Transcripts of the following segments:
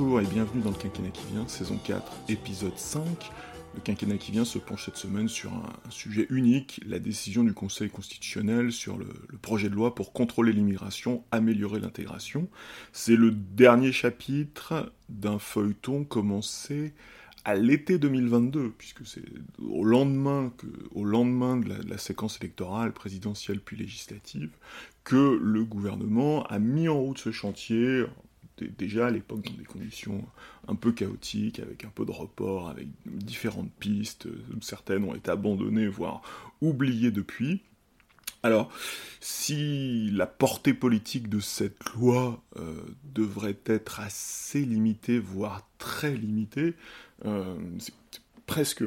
Bonjour et bienvenue dans le quinquennat qui vient, saison 4, épisode 5. Le quinquennat qui vient se penche cette semaine sur un, sujet unique, la décision du Conseil constitutionnel sur le, projet de loi pour contrôler l'immigration, améliorer l'intégration. C'est le dernier chapitre d'un feuilleton commencé à l'été 2022, puisque c'est au lendemain, au lendemain de la, séquence électorale, présidentielle puis législative, que le gouvernement a mis en route ce chantier, déjà à l'époque dans des conditions un peu chaotiques, avec un peu de report, avec différentes pistes, certaines ont été abandonnées, voire oubliées depuis. Alors, si la portée politique de cette loi euh, devrait être assez limitée, voire très limitée, euh, c'est presque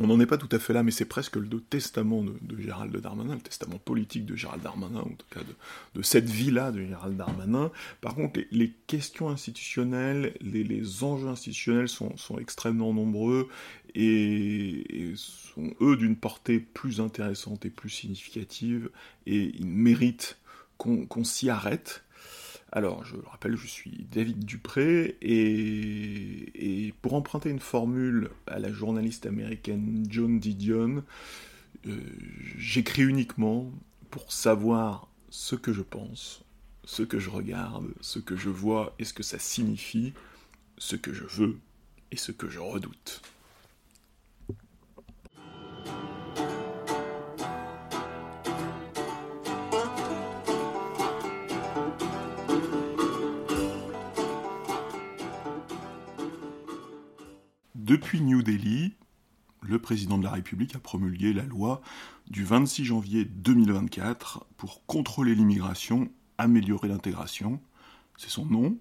on n'en est pas tout à fait là, mais c'est presque le testament de, Gérald Darmanin, le testament politique de Gérald Darmanin, en tout cas de, cette vie-là de Gérald Darmanin. Par contre, les, questions institutionnelles, les, enjeux institutionnels sont, extrêmement nombreux et, sont, eux, d'une portée plus intéressante et plus significative, et ils méritent qu'on s'y arrête. Alors, je le rappelle, je suis David Dupré, et, pour emprunter une formule à la journaliste américaine John Didion, euh, j'écris uniquement pour savoir ce que je pense, ce que je regarde, ce que je vois et ce que ça signifie, ce que je veux et ce que je redoute. Depuis New Delhi, le président de la République a promulgué la loi du 26 janvier 2024 pour contrôler l'immigration, améliorer l'intégration. C'est son nom.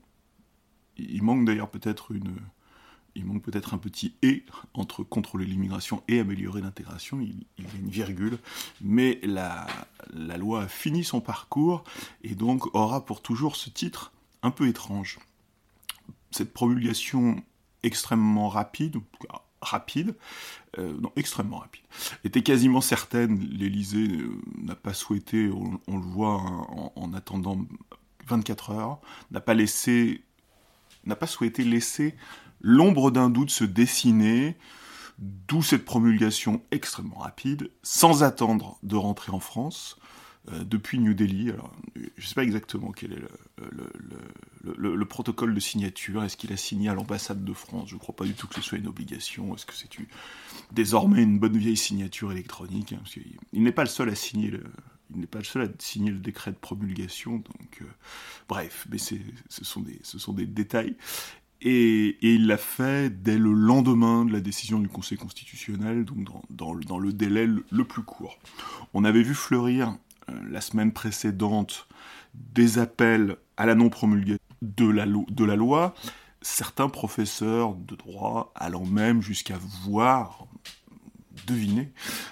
Il manque d'ailleurs peut-être une, il manque peut-être un petit et entre contrôler l'immigration et améliorer l'intégration. Il, y a une virgule, mais la, la loi a fini son parcours et donc aura pour toujours ce titre un peu étrange. Cette promulgation extrêmement rapide, rapide, euh, non, extrêmement rapide, était quasiment certaine, l'Elysée euh, n'a pas souhaité, on, le voit hein, en, attendant 24 heures, n'a pas laissé, n'a pas souhaité laisser l'ombre d'un doute se dessiner, d'où cette promulgation extrêmement rapide, sans attendre de rentrer en France, depuis New Delhi. Alors, je ne sais pas exactement quel est le, protocole de signature. Est-ce qu'il a signé à l'ambassade de France? Je ne crois pas du tout que ce soit une obligation. Est-ce que c'est désormais une bonne vieille signature électronique hein, Il n'est pas le seul à signer le, il n'est pas le seul à signer le décret de promulgation, donc euh, bref, mais ce sont, des, détails. Et, il l'a fait dès le lendemain de la décision du Conseil constitutionnel, donc dans, le délai le, plus court. On avait vu fleurir euh, la semaine précédente des appels à la non-promulgation de la, loi, certains professeurs de droit allant même jusqu'à voir, deviner,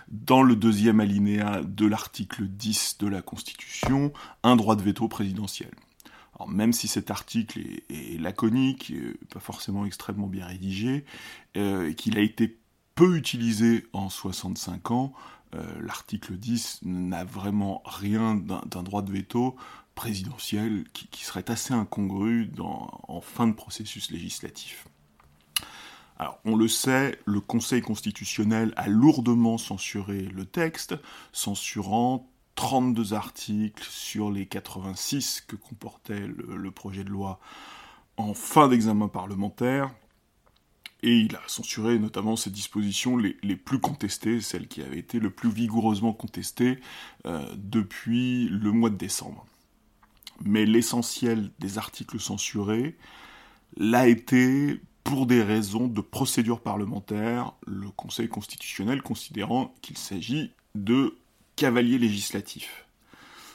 dans le deuxième alinéa de l'article 10 de la Constitution, un droit de veto présidentiel. Même si cet article est, laconique, pas forcément extrêmement bien rédigé, euh, qu'il a été peu utilisé en 65 ans, euh, l'article 10 n'a vraiment rien d'un droit de veto présidentiel qui, serait assez incongru en fin de processus législatif. Alors, on le sait, le Conseil constitutionnel a lourdement censuré le texte, censurant 32 articles sur les 86 que comportait le projet de loi en fin d'examen parlementaire, et il a censuré notamment ces dispositions les, plus contestées, celles qui avaient été le plus vigoureusement contestées euh, depuis le mois de décembre. Mais l'essentiel des articles censurés l'a été pour des raisons de procédure parlementaire, le Conseil constitutionnel considérant qu'il s'agit de cavaliers législatifs.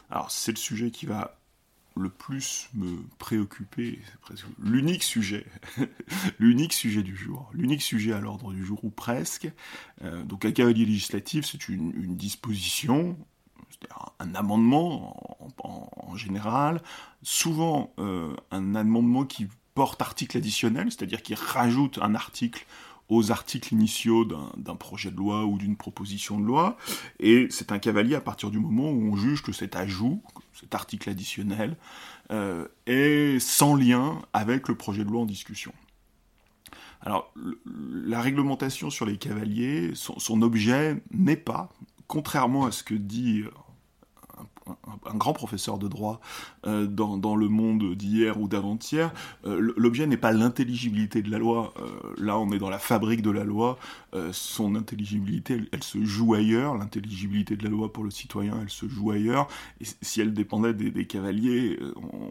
Alors c'est le sujet qui va le plus me préoccuper, c'est presque l'unique sujet, l'unique sujet du jour, l'unique sujet à l'ordre du jour ou presque. Euh, donc un cavalier législatif, c'est une, disposition, un amendement en, général, souvent euh, un amendement qui porte article additionnel, c'est-à-dire qui rajoute un article aux articles initiaux d'un projet de loi ou d'une proposition de loi, et c'est un cavalier à partir du moment où on juge que cet ajout, cet article additionnel, euh, est sans lien avec le projet de loi en discussion. Alors, la réglementation sur les cavaliers, son objet n'est pas, contrairement à ce que dit un, grand professeur de droit euh, dans, le monde d'hier ou d'avant-hier, euh, l'objet n'est pas l'intelligibilité de la loi. Euh, là, on est dans la fabrique de la loi. son intelligibilité, elle, se joue ailleurs. L'intelligibilité de la loi pour le citoyen, elle se joue ailleurs. Si elle dépendait des, cavaliers,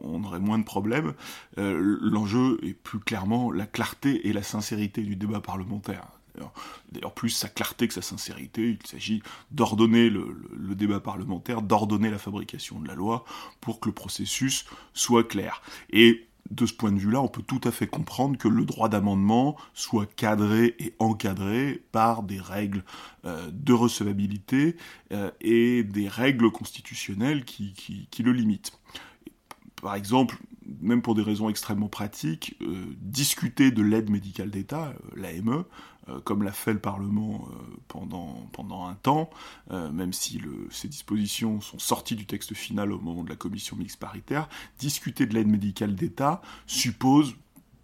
on, aurait moins de problèmes. L'enjeu est plus clairement la clarté et la sincérité du débat parlementaire. D'ailleurs, plus sa clarté que sa sincérité, il s'agit d'ordonner le, débat parlementaire, d'ordonner la fabrication de la loi pour que le processus soit clair. Et de ce point de vue-là, on peut tout à fait comprendre que le droit d'amendement soit cadré et encadré par des règles euh, de recevabilité euh, et des règles constitutionnelles qui, le limitent. Par exemple, même pour des raisons extrêmement pratiques, euh, discuter de l'aide médicale d'État, l'AME, euh, comme l'a fait le Parlement euh, pendant, un temps, euh, même si ces dispositions sont sorties du texte final au moment de la commission mixte paritaire, discuter de l'aide médicale d'État suppose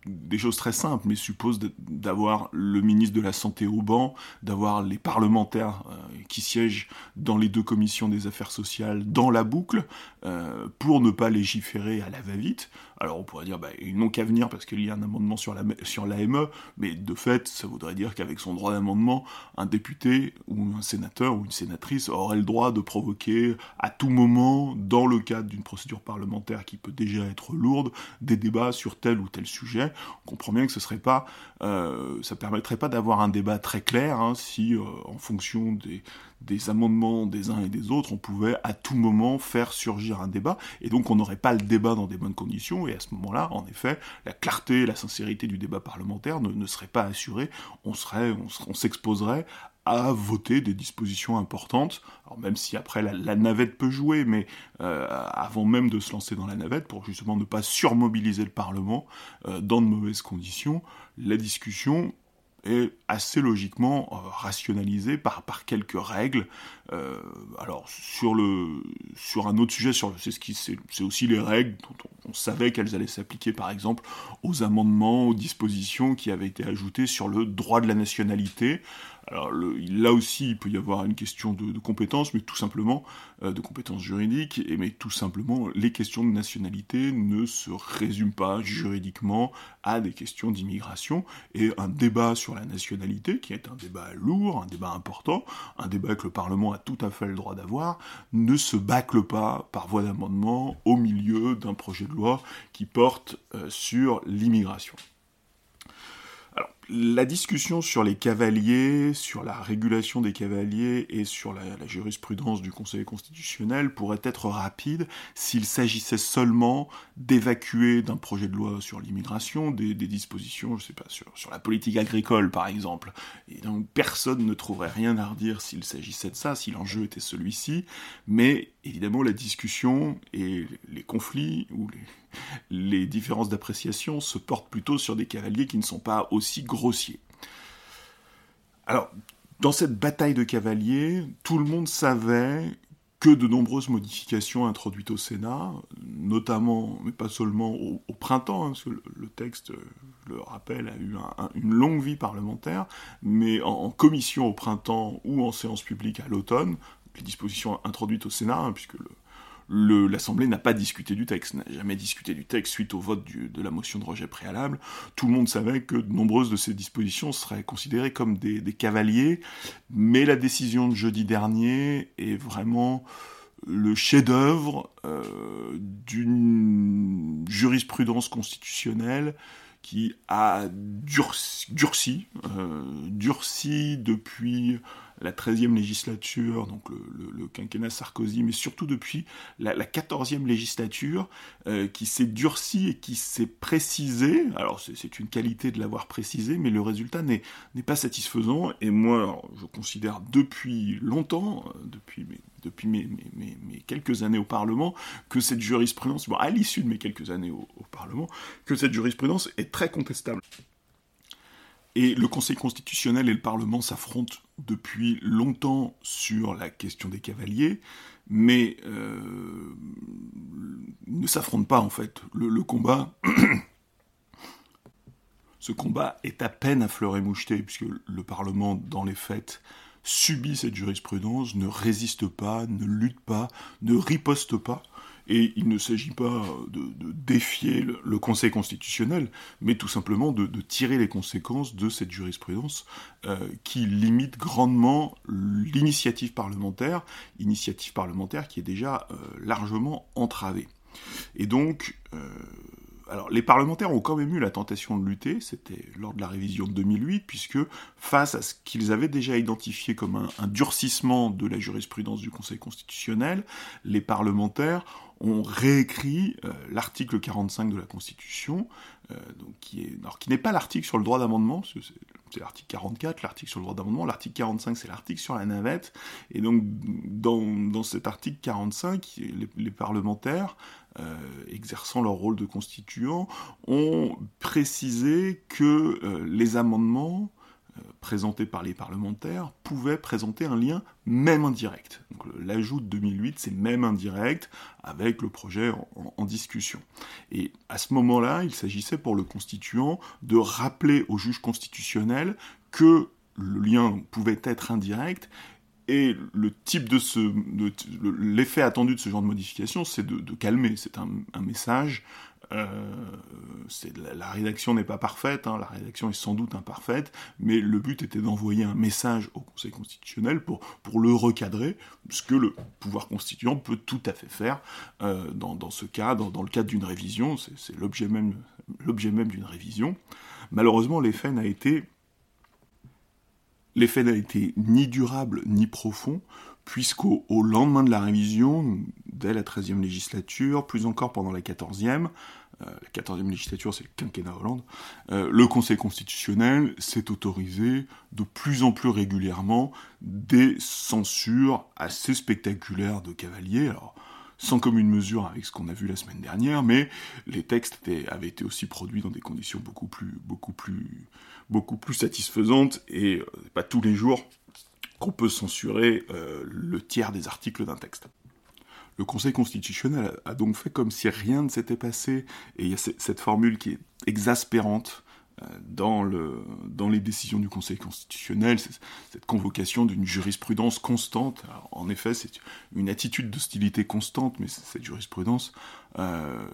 des choses très simples, mais suppose d'avoir le ministre de la Santé au banc, d'avoir les parlementaires qui siègent dans les deux commissions des affaires sociales dans la boucle, pour ne pas légiférer à la va-vite, alors on pourrait dire, bah, ils n'ont qu'à venir parce qu'il y a un amendement sur l'AME, sur mais de fait, ça voudrait dire qu'avec son droit d'amendement, un député ou un sénateur ou une sénatrice aurait le droit de provoquer à tout moment, dans le cadre d'une procédure parlementaire qui peut déjà être lourde, des débats sur tel ou tel sujet. On comprend bien que ce serait pas, euh, ça permettrait pas d'avoir un débat très clair hein, si, euh, en fonction des, des amendements des uns et des autres, on pouvait à tout moment faire surgir un débat, et donc on n'aurait pas le débat dans des bonnes conditions, et à ce moment-là, en effet, la clarté et la sincérité du débat parlementaire ne, ne seraient pas assurées, on serait, on, s'exposerait à voter des dispositions importantes, même si après la, navette peut jouer, mais euh, avant même de se lancer dans la navette, pour justement ne pas surmobiliser le Parlement euh, dans de mauvaises conditions, la discussion est assez logiquement euh, rationalisé par, par quelques règles. Euh, alors sur le sur un autre sujet, sur c'est ce qui c'est aussi les règles dont on, savait qu'elles allaient s'appliquer par exemple aux amendements, aux dispositions qui avaient été ajoutées sur le droit de la nationalité. Alors là aussi, il peut y avoir une question de, de compétence, mais tout simplement euh, de compétences juridiques, et mais tout simplement, les questions de nationalité ne se résument pas juridiquement à des questions d'immigration, et un débat sur la nationalité, qui est un débat lourd, un débat important, un débat que le Parlement tout à fait le droit d'avoir, ne se bâcle pas par voie d'amendement au milieu d'un projet de loi qui porte euh, sur l'immigration la discussion sur les cavaliers, sur la régulation des cavaliers et sur la, jurisprudence du Conseil constitutionnel pourrait être rapide s'il s'agissait seulement d'évacuer d'un projet de loi sur l'immigration des, dispositions, je sais pas, sur, sur, la politique agricole par exemple. Et donc personne ne trouverait rien à redire s'il s'agissait de ça, si l'enjeu était celui-ci, mais évidemment la discussion et les conflits ou les les différences d'appréciation se portent plutôt sur des cavaliers qui ne sont pas aussi grossiers. Alors, dans cette bataille de cavaliers, tout le monde savait que de nombreuses modifications introduites au Sénat, notamment, mais pas seulement au, printemps, hein, parce que le, texte, le rappel, a eu une longue vie parlementaire, mais en, commission au printemps ou en séance publique à l'automne, les dispositions introduites au Sénat, hein, puisque le, l'Assemblée n'a pas discuté du texte, n'a jamais discuté du texte suite au vote de la motion de rejet préalable. Tout le monde savait que de nombreuses de ces dispositions seraient considérées comme des, cavaliers, mais la décision de jeudi dernier est vraiment le chef-d'œuvre euh, d'une jurisprudence constitutionnelle qui a durci, euh, durci depuis la 13e législature, donc le, quinquennat Sarkozy, mais surtout depuis la, 14e législature, euh, qui s'est durcie et qui s'est précisée. Alors c'est une qualité de l'avoir précisé, mais le résultat n'est pas satisfaisant. Et moi, je considère depuis longtemps, euh, depuis mes, quelques années au Parlement, que cette jurisprudence, à l'issue de mes quelques années au Parlement, que cette jurisprudence est très contestable. Et le Conseil constitutionnel et le Parlement s'affrontent depuis longtemps sur la question des cavaliers, mais euh, ne s'affrontent pas en fait. Le, combat, ce combat est à peine à fleur et moucheté, puisque le Parlement, dans les faits, subit cette jurisprudence, ne résiste pas, ne lutte pas, ne riposte pas. Et il ne s'agit pas de, défier le, Conseil constitutionnel, mais tout simplement de, tirer les conséquences de cette jurisprudence euh, qui limite grandement l'initiative parlementaire, initiative parlementaire qui est déjà euh, largement entravée. Et donc, euh, alors, les parlementaires ont quand même eu la tentation de lutter, c'était lors de la révision de 2008, puisque face à ce qu'ils avaient déjà identifié comme un, durcissement de la jurisprudence du Conseil constitutionnel, les parlementaires ont réécrit euh, l'article 45 de la Constitution, euh, qui n'est pas l'article sur le droit d'amendement, c'est l'article 44, l'article sur le droit d'amendement, l'article 45 c'est l'article sur la navette, et donc dans, cet article 45, les, parlementaires euh, exerçant leur rôle de constituant, ont précisé que les amendements euh, présentés par les parlementaires pouvaient présenter un lien même indirect. L'ajout de 2008, c'est même indirect avec le projet en, discussion. Et à ce moment-là, il s'agissait pour le constituant de rappeler au juge constitutionnel que le lien pouvait être indirect et le type de l'effet attendu de ce genre de modification, c'est de, calmer. C'est un, message. Euh, la, rédaction n'est pas parfaite, hein, la rédaction est sans doute imparfaite, mais le but était d'envoyer un message au Conseil constitutionnel pour, le recadrer, ce que le pouvoir constituant peut tout à fait faire euh, dans, ce cas, dans, le cadre d'une révision. C'est l'objet même, d'une révision. Malheureusement, L'effet n'a été ni durable ni profond, puisqu'au lendemain de la révision, dès la 13e législature, plus encore pendant la 14e, euh, la 14e législature c'est le quinquennat Hollande, euh, le Conseil constitutionnel s'est autorisé de plus en plus régulièrement des censures assez spectaculaires de cavaliers. Alors, sans commune mesure avec ce qu'on a vu la semaine dernière, mais les textes avaient été aussi produits dans des conditions beaucoup plus, beaucoup plus, beaucoup plus satisfaisantes, et euh, pas tous les jours qu'on peut censurer euh, le tiers des articles d'un texte. Le Conseil constitutionnel a donc fait comme si rien ne s'était passé, et il y a cette formule qui est exaspérante, euh, dans, le, dans les décisions du Conseil constitutionnel, cette convocation d'une jurisprudence constante. en effet, c'est une attitude d'hostilité constante, mais cette jurisprudence euh,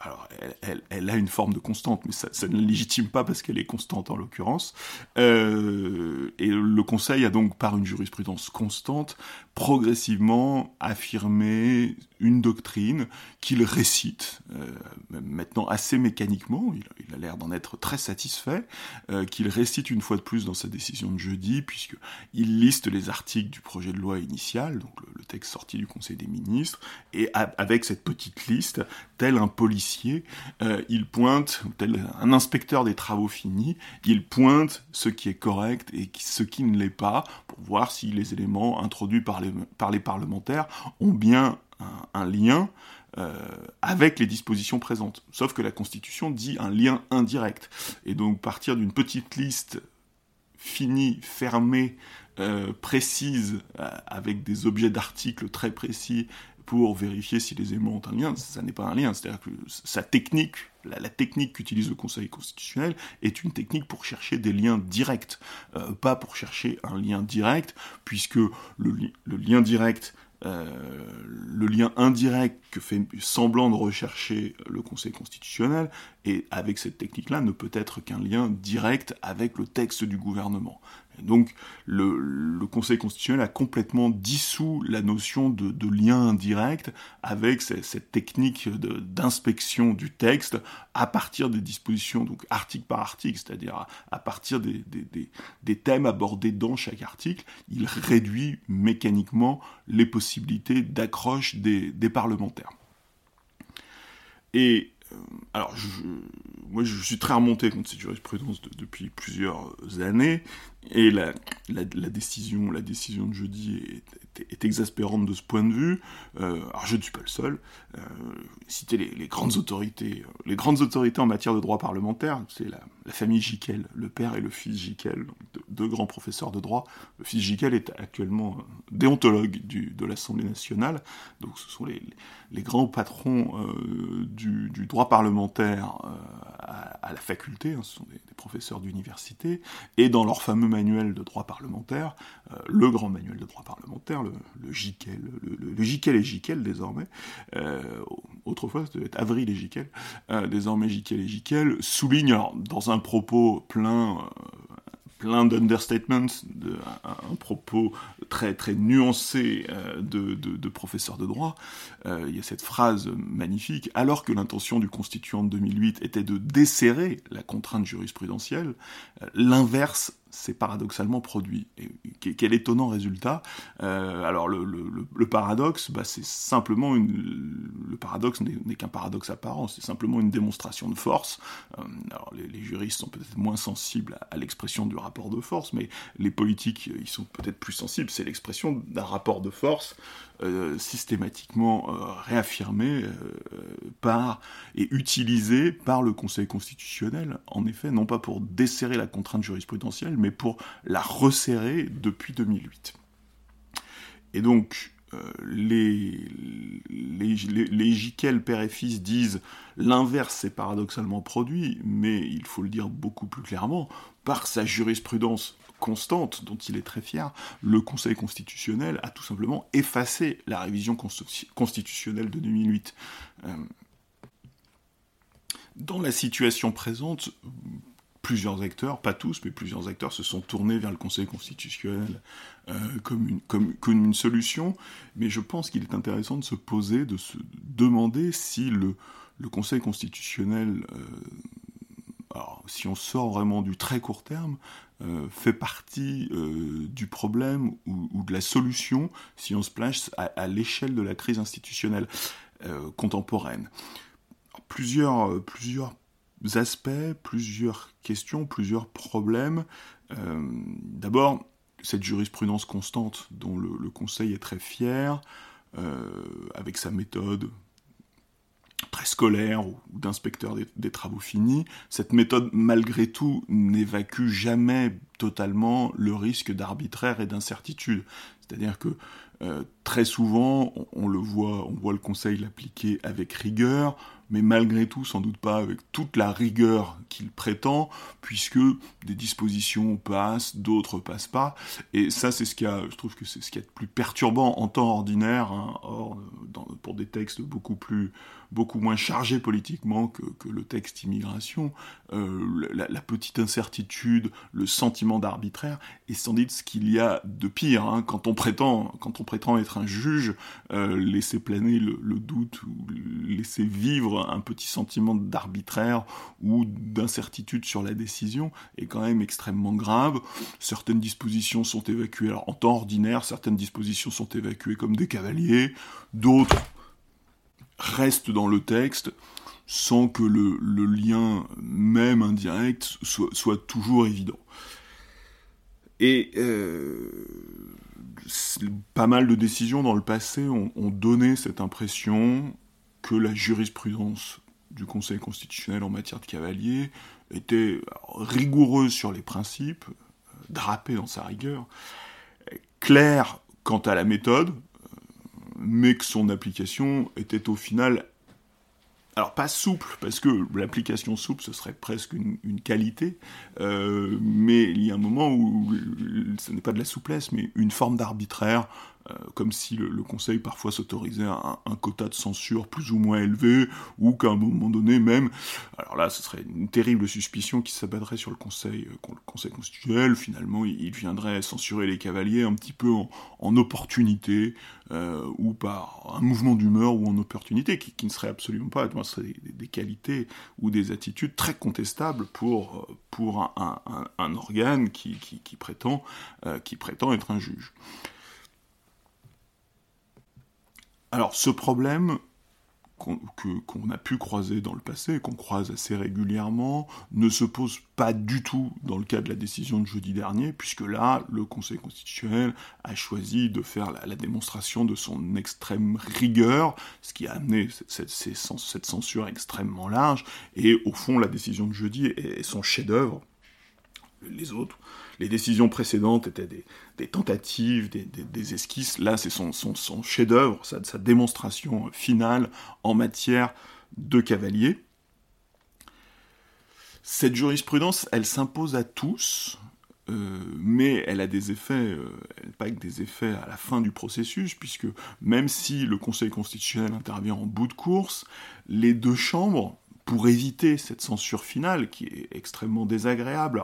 alors, elle, elle, a une forme de constante, mais ça, ça ne légitime pas parce qu'elle est constante en l'occurrence. Euh, et le Conseil a donc, par une jurisprudence constante, progressivement affirmé une doctrine qu'il récite, euh, maintenant assez mécaniquement, il, a l'air d'en être très satisfait, euh, qu'il récite une fois de plus dans sa décision de jeudi, puisqu'il liste les articles du projet de loi initial, donc le, texte sorti du Conseil des ministres, et avec cette petite liste, tel un policier, euh, il pointe, tel un inspecteur des travaux finis, il pointe ce qui est correct et ce qui ne l'est pas, pour voir si les éléments introduits par les, par les parlementaires ont bien un, lien euh, avec les dispositions présentes. Sauf que la Constitution dit un lien indirect. Et donc partir d'une petite liste finie, fermée, euh, précise, avec des objets d'articles très précis pour vérifier si les éléments ont un lien, ça n'est pas un lien. C'est-à-dire que sa technique, la, technique qu'utilise le Conseil constitutionnel est une technique pour chercher des liens directs, euh, pas pour chercher un lien direct, puisque le, le lien direct euh, le lien indirect que fait semblant de rechercher le Conseil constitutionnel, et avec cette technique-là, ne peut être qu'un lien direct avec le texte du gouvernement donc le, Conseil constitutionnel a complètement dissous la notion de, lien indirect avec cette, technique d'inspection du texte à partir des dispositions, donc article par article, c'est-à-dire à, partir des, thèmes abordés dans chaque article, il réduit mécaniquement les possibilités d'accroche des, parlementaires. Et euh, alors, moi, je suis très remonté contre cette jurisprudence depuis plusieurs années, Et la, décision, la décision de jeudi est, exaspérante de ce point de vue. Euh, alors je ne suis pas le seul. Euh, citer les, grandes autorités, les grandes autorités en matière de droit parlementaire, c'est la, famille Jiquel, le père et le fils Jiquel, deux, grands professeurs de droit. Le fils Jiquel est actuellement euh, déontologue de l'Assemblée nationale, donc ce sont les, grands patrons du, droit parlementaire à, la faculté, hein, ce sont des, professeurs d'université, et dans leur fameux manuel de droit parlementaire, euh, le grand manuel de droit parlementaire, le, JICEL, le, le, et JICEL désormais, euh, autrefois ça devait être Avril et euh, désormais JICEL et JICEL, souligne dans un propos plein plein d'understatements, de, un, propos très très nuancé euh, de, de, professeurs de droit. Euh, il y a cette phrase magnifique alors que l'intention du constituant de 2008 était de desserrer la contrainte jurisprudentielle, euh, l'inverse c'est paradoxalement produit. Et quel étonnant résultat. Euh, alors le, le, paradoxe, bah, c'est simplement une, le paradoxe n'est qu'un paradoxe apparent, c'est simplement une démonstration de force. Euh, alors les, juristes sont peut-être moins sensibles à, l'expression du rapport de force, mais les politiques, ils sont peut-être plus sensibles. C'est l'expression d'un rapport de force euh, systématiquement euh, réaffirmé euh, par et utilisé par le Conseil constitutionnel, en effet, non pas pour desserrer la contrainte jurisprudentielle, mais pour la resserrer depuis 2008. Et donc, les, les, les, père et fils disent l'inverse c'est paradoxalement produit, mais il faut le dire beaucoup plus clairement, par sa jurisprudence constante dont il est très fier, le Conseil constitutionnel a tout simplement effacé la révision constitutionnelle de 2008. Euh, dans la situation présente, plusieurs acteurs, pas tous, mais plusieurs acteurs se sont tournés vers le Conseil constitutionnel euh, comme, une, solution, mais je pense qu'il est intéressant de se poser, de se demander si le, Conseil constitutionnel, euh, si on sort vraiment du très court terme, euh, fait partie euh, du problème ou, de la solution si on se place à, l'échelle de la crise institutionnelle euh, contemporaine. plusieurs, plusieurs aspects, plusieurs questions, plusieurs problèmes. D'abord, cette jurisprudence constante dont le Conseil est très fier, avec sa méthode très scolaire ou d'inspecteur des, travaux finis, cette méthode malgré tout n'évacue jamais totalement le risque d'arbitraire et d'incertitude. C'est-à-dire que euh, très souvent, on, le voit, on voit le Conseil l'appliquer avec rigueur, mais malgré tout, sans doute pas avec toute la rigueur qu'il prétend, puisque des dispositions passent, d'autres passent pas. Et ça, c'est ce qui a, je trouve que c'est ce qui est plus perturbant en temps ordinaire, hein, or, pour des textes beaucoup plus, beaucoup moins chargés politiquement que, le texte immigration, euh, la, petite incertitude, le sentiment d'arbitraire, est sans doute ce qu'il y a de pire hein, quand on prétend, quand on prétend être un juge, euh, laisser planer le, le doute ou laisser vivre un petit sentiment d'arbitraire ou d'incertitude sur la décision est quand même extrêmement grave. Certaines dispositions sont évacuées alors, en temps ordinaire, certaines dispositions sont évacuées comme des cavaliers, d'autres restent dans le texte sans que le, lien, même indirect, soit, toujours évident. Et euh, pas mal de décisions dans le passé ont donné cette impression que la jurisprudence du Conseil constitutionnel en matière de cavalier était rigoureuse sur les principes, drapée dans sa rigueur, claire quant à la méthode, mais que son application était au final alors pas souple, parce que l'application souple, ce serait presque une, qualité, euh, mais il y a un moment où ce n'est pas de la souplesse, mais une forme d'arbitraire, euh, comme si le, Conseil parfois s'autorisait un, un, quota de censure plus ou moins élevé, ou qu'à un moment donné même, alors là ce serait une terrible suspicion qui s'abattrait sur le Conseil, euh, le Conseil constitutionnel, finalement il, viendrait censurer les cavaliers un petit peu en, opportunité, euh, ou par un mouvement d'humeur ou en opportunité, qui, ne serait absolument pas, ce serait des, qualités ou des attitudes très contestables pour, pour un, organe qui, prétend, qui prétend être un juge. Alors ce problème qu'on a pu croiser dans le passé, qu'on croise assez régulièrement, ne se pose pas du tout dans le cas de la décision de jeudi dernier, puisque là, le Conseil constitutionnel a choisi de faire la, démonstration de son extrême rigueur, ce qui a amené cette, cette, censure extrêmement large, et au fond, la décision de jeudi est son chef-d'œuvre. Les autres les décisions précédentes étaient des, tentatives, des, esquisses. Là, c'est son, chef-d'œuvre, sa, démonstration finale en matière de cavalier. Cette jurisprudence, elle s'impose à tous, euh, mais elle a des effets, euh, pas que des effets à la fin du processus, puisque même si le Conseil constitutionnel intervient en bout de course, les deux chambres pour éviter cette censure finale qui est extrêmement désagréable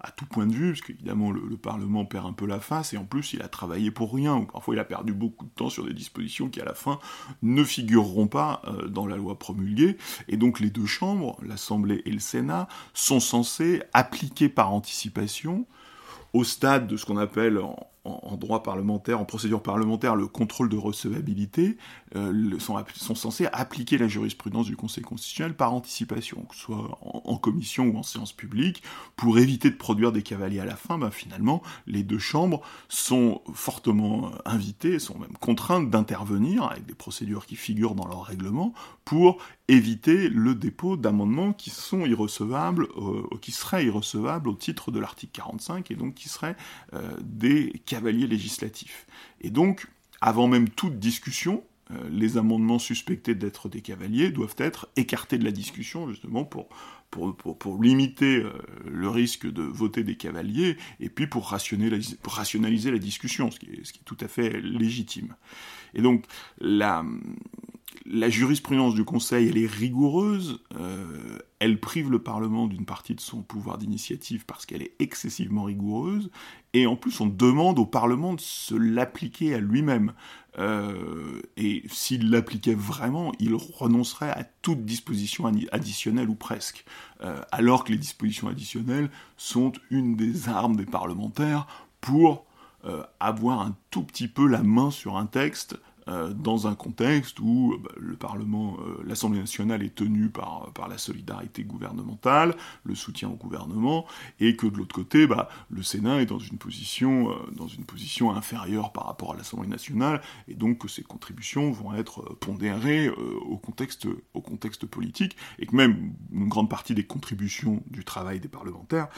à tout point de vue, parce qu'évidemment le, Parlement perd un peu la face, et en plus il a travaillé pour rien, ou parfois il a perdu beaucoup de temps sur des dispositions qui à la fin ne figureront pas euh, dans la loi promulguée, et donc les deux chambres, l'Assemblée et le Sénat, sont censés appliquer par anticipation au stade de ce qu'on appelle droit parlementaire, en procédure parlementaire, le contrôle de recevabilité, euh, sont, censés appliquer la jurisprudence du Conseil constitutionnel par anticipation, que ce soit en, commission ou en séance publique, pour éviter de produire des cavaliers à la fin. Ben, finalement, les deux chambres sont fortement euh, invitées, sont même contraintes d'intervenir avec des procédures qui figurent dans leur règlement pour éviter le dépôt d'amendements qui sont irrecevables, euh, qui seraient irrecevables au titre de l'article 45 et donc qui seraient des cavaliers législatifs. Et donc, avant même toute discussion, euh, les amendements suspectés d'être des cavaliers doivent être écartés de la discussion, justement, pour, pour, limiter euh, le risque de voter des cavaliers, et puis pour, rationaliser la discussion, ce qui, est, ce qui est tout à fait légitime. Et donc, la, la jurisprudence du Conseil, elle est rigoureuse, euh, elle prive le Parlement d'une partie de son pouvoir d'initiative parce qu'elle est excessivement rigoureuse, et en plus on demande au Parlement de se l'appliquer à lui-même. Euh, et s'il l'appliquait vraiment, il renoncerait à toute disposition additionnelle ou presque. Euh, alors que les dispositions additionnelles sont une des armes des parlementaires pour avoir un tout petit peu la main sur un texte euh, dans un contexte où euh, bah, le Parlement, euh, l'Assemblée nationale est tenue par, par la solidarité gouvernementale, le soutien au gouvernement, et que de l'autre côté, bah, le Sénat est dans une position, dans une position inférieure par rapport à l'Assemblée nationale, et donc que ces contributions vont être pondérées au, contexte, au contexte politique, et que même une grande partie des contributions du travail des parlementaires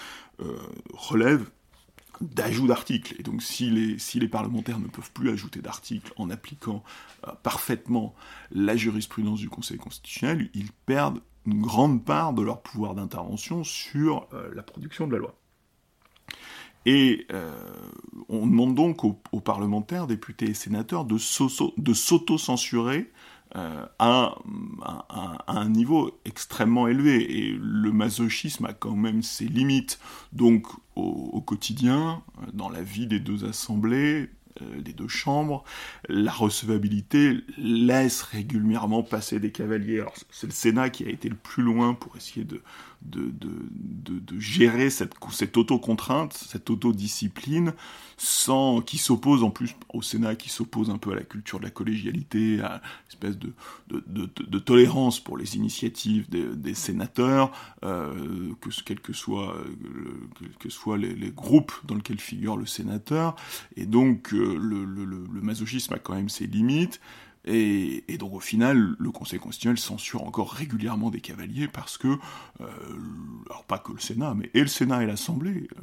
relèvent d'ajout d'articles. Et donc si les, parlementaires ne peuvent plus ajouter d'articles en appliquant euh, parfaitement la jurisprudence du Conseil constitutionnel, ils perdent une grande part de leur pouvoir d'intervention sur euh, la production de la loi. Et euh, on demande donc aux, parlementaires, députés et sénateurs de s'auto-censurer euh, à, un niveau extrêmement élevé. Et le masochisme a quand même ses limites. Donc au, quotidien, dans la vie des deux assemblées, euh, des deux chambres, la recevabilité laisse régulièrement passer des cavaliers. Alors c'est le Sénat qui a été le plus loin pour essayer de, de, de, de, gérer cette, cette autocontrainte, cette autodiscipline, sans, qui s'oppose en plus au Sénat, qui s'oppose un peu à la culture de la collégialité, à une espèce de, de, tolérance pour les initiatives des, sénateurs, euh, que, quels que soient, que soient les, groupes dans lesquels figure le sénateur. Et donc euh, le masochisme a quand même ses limites. Et, donc au final, le Conseil constitutionnel censure encore régulièrement des cavaliers parce que, euh, alors pas que le Sénat, mais et le Sénat et l'Assemblée, euh,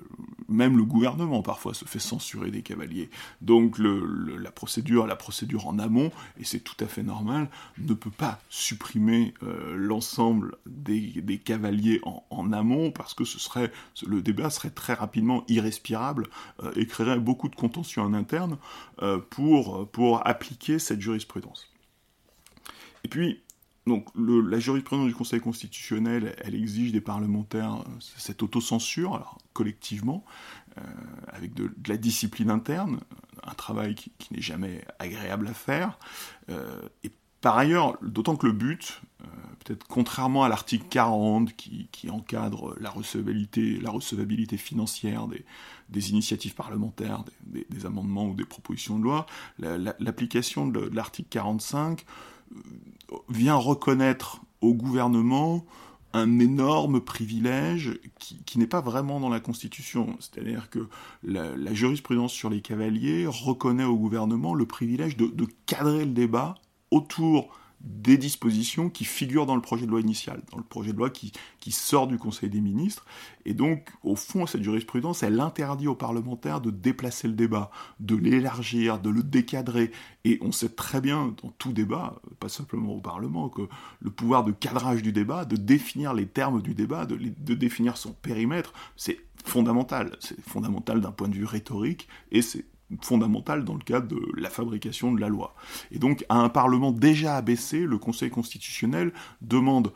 même le gouvernement parfois se fait censurer des cavaliers. Donc la procédure, la procédure en amont, et c'est tout à fait normal, ne peut pas supprimer euh, l'ensemble des, cavaliers en, amont parce que ce serait, le débat serait très rapidement irrespirable et créerait beaucoup de contention en interne pour, pour appliquer cette jurisprudence. Et puis, donc, la jurisprudence du Conseil constitutionnel, elle exige des parlementaires euh, cette autocensure, alors collectivement, euh, avec de, la discipline interne, un travail qui, n'est jamais agréable à faire. Euh, et par ailleurs, d'autant que le but, peut-être contrairement à l'article 40 qui, encadre la recevabilité, la recevabilité financière des, initiatives parlementaires, des, amendements ou des propositions de loi, l'application de l'article 45 vient reconnaître au gouvernement un énorme privilège qui, n'est pas vraiment dans la Constitution. C'est-à-dire que la, jurisprudence sur les cavaliers reconnaît au gouvernement le privilège de, cadrer le débat autour des dispositions qui figurent dans le projet de loi initial, dans le projet de loi qui, sort du Conseil des ministres. Et donc, au fond, cette jurisprudence, elle interdit aux parlementaires de déplacer le débat, de l'élargir, de le décadrer. Et on sait très bien, dans tout débat, pas simplement au Parlement, que le pouvoir de cadrage du débat, de définir les termes du débat, de, de définir son périmètre, c'est fondamental. C'est fondamental d'un point de vue rhétorique, et c'est fondamentale dans le cadre de la fabrication de la loi. Et donc, à un Parlement déjà abaissé, le Conseil constitutionnel demande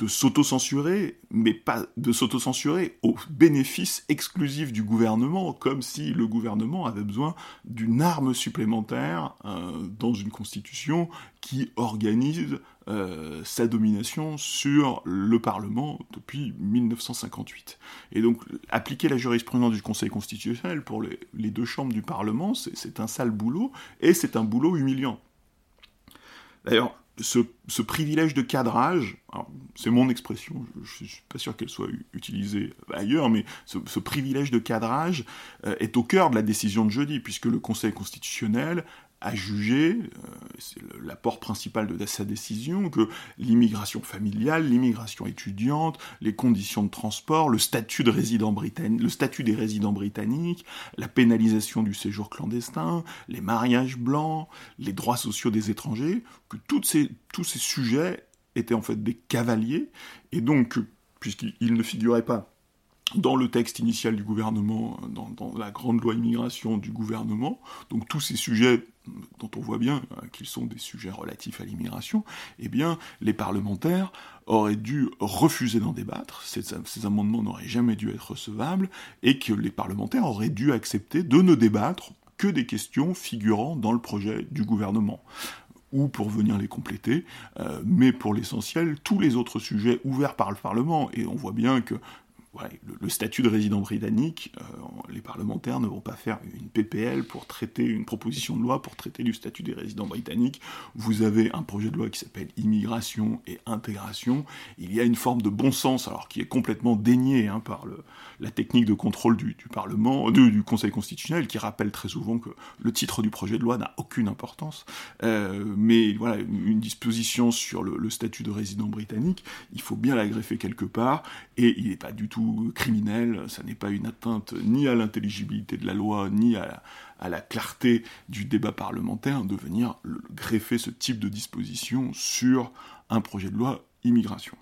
de s'autocensurer, mais pas de s'autocensurer au bénéfice exclusif du gouvernement, comme si le gouvernement avait besoin d'une arme supplémentaire euh, dans une constitution qui organise euh, sa domination sur le Parlement depuis 1958. Et donc, appliquer la jurisprudence du Conseil constitutionnel pour les, deux chambres du Parlement, c'est un sale boulot, et c'est un boulot humiliant. D'ailleurs, ce, privilège de cadrage, c'est mon expression, je ne suis pas sûr qu'elle soit utilisée ailleurs, mais ce, privilège de cadrage euh, est au cœur de la décision de jeudi, puisque le Conseil constitutionnel a jugé, euh, c'est l'apport principal de sa décision, que l'immigration familiale, l'immigration étudiante, les conditions de transport, le statut, de résident le statut des résidents britanniques, la pénalisation du séjour clandestin, les mariages blancs, les droits sociaux des étrangers, que toutes ces, tous ces sujets étaient en fait des cavaliers, et donc, puisqu'ils ne figuraient pas dans le texte initial du gouvernement, dans, la grande loi immigration du gouvernement, donc tous ces sujets dont on voit bien euh, qu'ils sont des sujets relatifs à l'immigration, eh bien, les parlementaires auraient dû refuser d'en débattre, ces, amendements n'auraient jamais dû être recevables, et que les parlementaires auraient dû accepter de ne débattre que des questions figurant dans le projet du gouvernement. Ou pour venir les compléter, euh, mais pour l'essentiel, tous les autres sujets ouverts par le Parlement, et on voit bien que le, statut de résident britannique, euh, les parlementaires ne vont pas faire une PPL pour traiter une proposition de loi pour traiter du statut des résidents britanniques. Vous avez un projet de loi qui s'appelle immigration et intégration. Il y a une forme de bon sens, alors qui est complètement déniée hein, par la technique de contrôle du, Parlement, du Conseil constitutionnel, qui rappelle très souvent que le titre du projet de loi n'a aucune importance. Euh, mais voilà, une disposition sur le, statut de résident britannique, il faut bien la greffer quelque part, et il n'est pas du tout criminel, ça n'est pas une atteinte ni à l'intelligibilité de la loi, ni à la, clarté du débat parlementaire de venir greffer ce type de disposition sur un projet de loi immigration.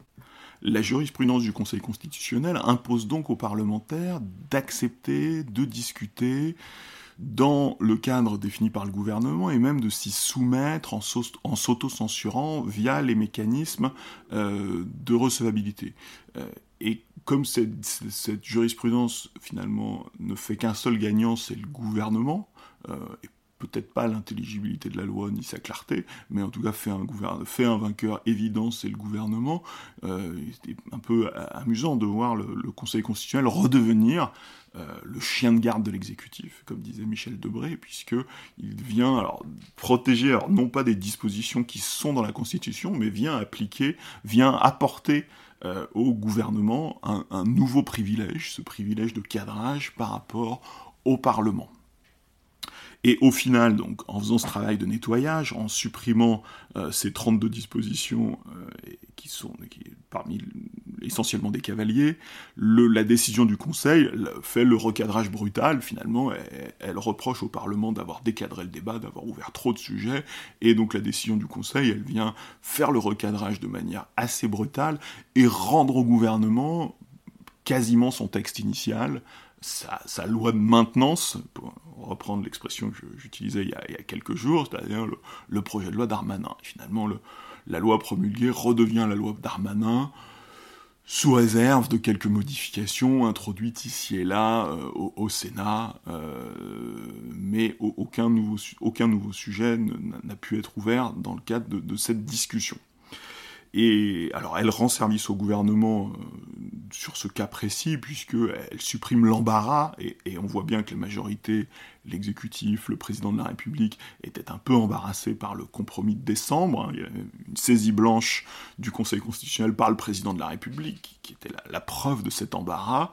La jurisprudence du Conseil constitutionnel impose donc aux parlementaires d'accepter, de discuter, dans le cadre défini par le gouvernement et même de s'y soumettre en s'auto-censurant via les mécanismes euh, de recevabilité. Euh, et comme cette, jurisprudence finalement ne fait qu'un seul gagnant, c'est le gouvernement, euh, et peut-être pas l'intelligibilité de la loi ni sa clarté, mais en tout cas fait un, fait un vainqueur évident, c'est le gouvernement. Euh, C'était un peu amusant de voir le, Conseil constitutionnel redevenir euh, le chien de garde de l'exécutif, comme disait Michel Debré, puisqu'il vient alors, protéger, non pas des dispositions qui sont dans la Constitution, mais vient appliquer, vient apporter euh, au gouvernement un, nouveau privilège, ce privilège de cadrage par rapport au Parlement. Et au final, donc, en faisant ce travail de nettoyage, en supprimant euh, ces 32 dispositions euh, qui sont parmi essentiellement des cavaliers, la décision du Conseil fait le recadrage brutal, finalement, elle, reproche au Parlement d'avoir décadré le débat, d'avoir ouvert trop de sujets, et donc la décision du Conseil, elle vient faire le recadrage de manière assez brutale et rendre au gouvernement quasiment son texte initial, sa, loi de maintenance, reprendre l'expression que j'utilisais il, y a quelques jours, c'est-à-dire le, projet de loi Darmanin. finalement, la loi promulguée redevient la loi Darmanin, sous réserve de quelques modifications introduites ici et là euh, au, Sénat, euh, mais aucun nouveau, sujet n'a pu être ouvert dans le cadre de cette discussion. Et alors elle rend service au gouvernement euh, sur ce cas précis, puisqu'elle supprime l'embarras, et, on voit bien que les majorités, l'exécutif, le président de la République était un peu embarrassé par le compromis de décembre. Hein. Une saisie blanche du Conseil constitutionnel par le président de la République, qui était la, preuve de cet embarras.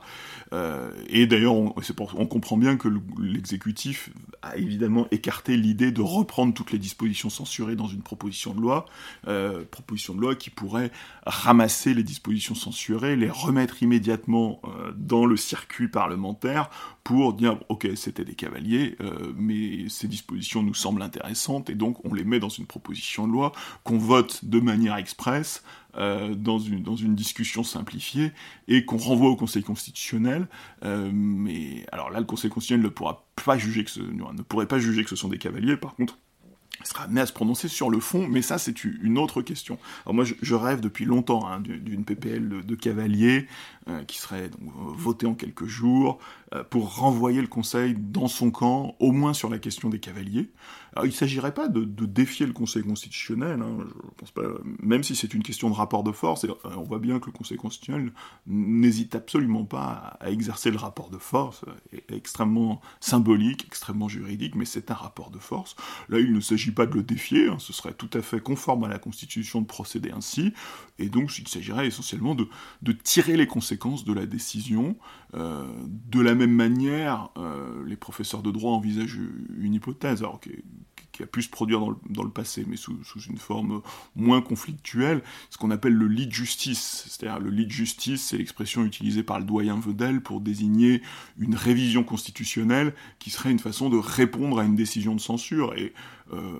Euh, et d'ailleurs, on, on, comprend bien que l'exécutif a évidemment écarté l'idée de reprendre toutes les dispositions censurées dans une proposition de loi, euh, proposition de loi qui pourrait ramasser les dispositions censurées, les remettre immédiatement euh, dans le circuit parlementaire pour dire ok c'était des cavaliers, euh, mais ces dispositions nous semblent intéressantes et donc on les met dans une proposition de loi qu'on vote de manière expresse euh, dans, une, discussion simplifiée et qu'on renvoie au Conseil constitutionnel. mais alors là le Conseil constitutionnel ne pourra pas juger que ce, ne pourrait pas juger que ce sont des cavaliers. Par contre sera amené à se prononcer sur le fond, mais ça c'est une autre question. Alors moi je, rêve depuis longtemps hein, d'une PPL de, cavalier euh, qui serait euh, votée en quelques jours euh, pour renvoyer le Conseil dans son camp, au moins sur la question des cavaliers. Il ne s'agirait pas de, défier le Conseil constitutionnel, hein, pense pas, même si c'est une question de rapport de force, on voit bien que le Conseil constitutionnel n'hésite absolument pas à, exercer le rapport de force, extrêmement symbolique, extrêmement juridique, mais c'est un rapport de force. Là, il ne s'agit pas de le défier, hein, ce serait tout à fait conforme à la Constitution de procéder ainsi, et donc il s'agirait essentiellement de, tirer les conséquences de la décision. Euh, de la même manière, euh, les professeurs de droit envisagent une hypothèse, a pu se produire dans le, passé, mais sous, une forme moins conflictuelle, ce qu'on appelle le lit de justice. C'est-à-dire le lit de justice, c'est l'expression utilisée par le doyen Vedel pour désigner une révision constitutionnelle qui serait une façon de répondre à une décision de censure. Euh,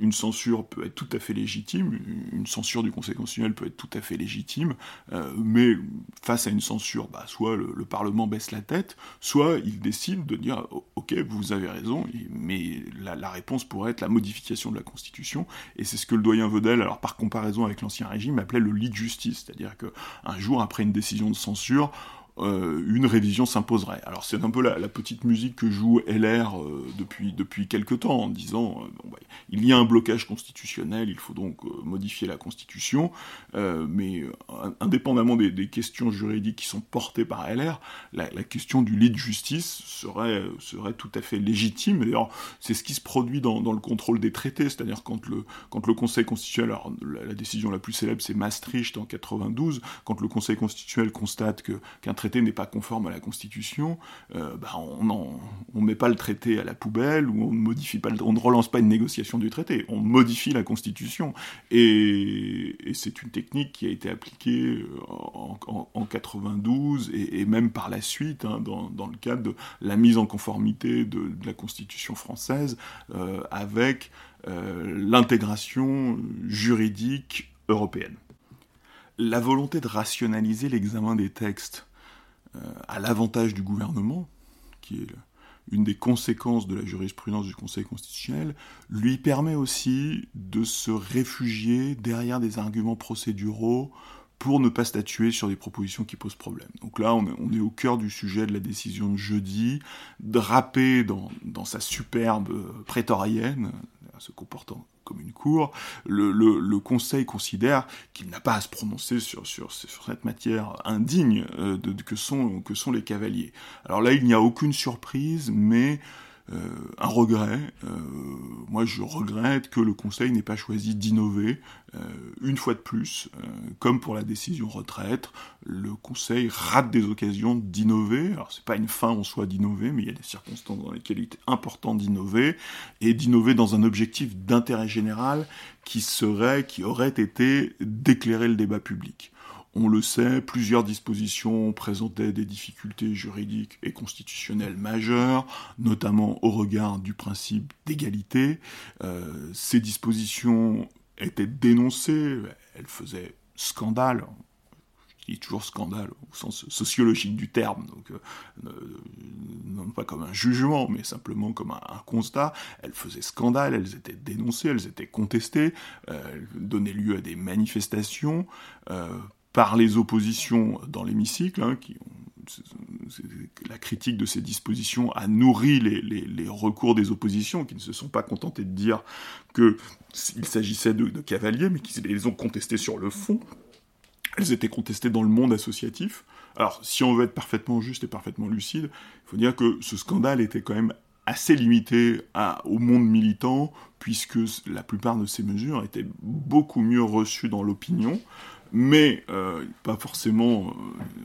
une, censure peut être tout à fait légitime, une censure du Conseil constitutionnel peut être tout à fait légitime, euh, mais face à une censure, bah, soit le, Parlement baisse la tête, soit il décide de dire ok, vous avez raison, mais la, réponse pourrait être la modification de la Constitution, et c'est ce que le doyen Vedel, alors par comparaison avec l'Ancien Régime, appelait le lit de justice, c'est-à-dire qu'un jour après une décision de censure, euh, une révision s'imposerait. Alors c'est un peu la, petite musique que joue LR euh, depuis, depuis quelque temps, en disant euh, bah, il y a un blocage constitutionnel, il faut donc modifier la Constitution, mais indépendamment des, questions juridiques qui sont portées par LR, la, question du lit de justice serait, serait tout à fait légitime. D'ailleurs, c'est ce qui se produit dans, le contrôle des traités, c'est-à-dire quand le, quand le Conseil constitutionnel, alors la, décision la plus célèbre c'est Maastricht en 92, quand le Conseil constitutionnel constate qu'un traité traité n'est pas conforme à la Constitution, euh, bah, on ne met pas le traité à la poubelle ou on ne modifie pas, on ne relance pas une négociation du traité, on modifie la Constitution. Et, c'est une technique qui a été appliquée euh, en, 92 et, même par la suite hein, dans, le cadre de la mise en conformité de, la Constitution française euh, avec l'intégration juridique européenne la volonté de rationaliser l'examen des textes à l'avantage du gouvernement, qui est une des conséquences de la jurisprudence du Conseil constitutionnel, lui permet aussi de se réfugier derrière des arguments procéduraux pour ne pas statuer sur des propositions qui posent problème. Donc là, on est, au cœur du sujet de la décision de jeudi, drapé dans, dans sa superbe prétorienne, se comportant comme une cour, le, Conseil considère qu'il n'a pas à se prononcer sur, cette matière indigne euh, que, sont, les cavaliers. Alors là, il n'y a aucune surprise, mais un regret. Euh, moi, je regrette que le Conseil n'ait pas choisi d'innover euh, une fois de plus, comme pour la décision retraite. Le Conseil rate des occasions d'innover. Alors, c'est pas une fin en soi d'innover, mais il y a des circonstances dans lesquelles il est important d'innover et d'innover dans un objectif d'intérêt général qui serait, qui aurait été d'éclairer le débat public. On le sait, plusieurs dispositions présentaient des difficultés juridiques et constitutionnelles majeures, notamment au regard du principe d'égalité. Euh, ces dispositions étaient dénoncées, elles faisaient scandale, qui est toujours scandale au sens sociologique du terme, donc euh, non pas comme un jugement, mais simplement comme un, constat. Elles faisaient scandale, elles étaient dénoncées, elles étaient contestées, euh, elles donnaient lieu à des manifestations par les oppositions dans l'hémicycle, hein, la critique de ces dispositions a nourri les, recours des oppositions, qui ne se sont pas contentés de dire qu'il s'agissait de, cavaliers, mais qui les ont contestés sur le fond. Elles étaient contestées dans le monde associatif. Alors, si on veut être parfaitement juste et parfaitement lucide, il faut dire que ce scandale était quand même assez limité au monde militant, puisque la plupart de ces mesures étaient beaucoup mieux reçues dans l'opinion, mais euh, pas forcément euh,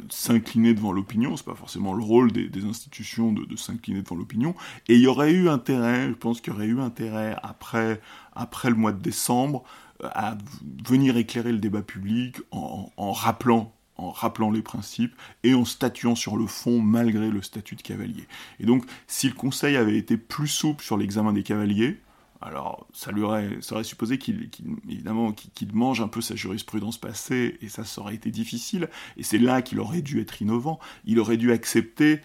s'incliner devant l'opinion, c'est pas forcément le rôle des, institutions de, s'incliner devant l'opinion, et il y aurait eu intérêt, je pense qu'il y aurait eu intérêt après, le mois de décembre, à venir éclairer le débat public en rappelant en rappelant les principes et en statuant sur le fond malgré le statut de cavalier. Et donc, si le Conseil avait été plus souple sur l'examen des cavaliers, alors ça lui aurait, supposé qu'il, mange un peu sa jurisprudence passée, et ça, ça aurait été difficile. Et c'est là qu'il aurait dû être innovant. Il aurait dû accepter,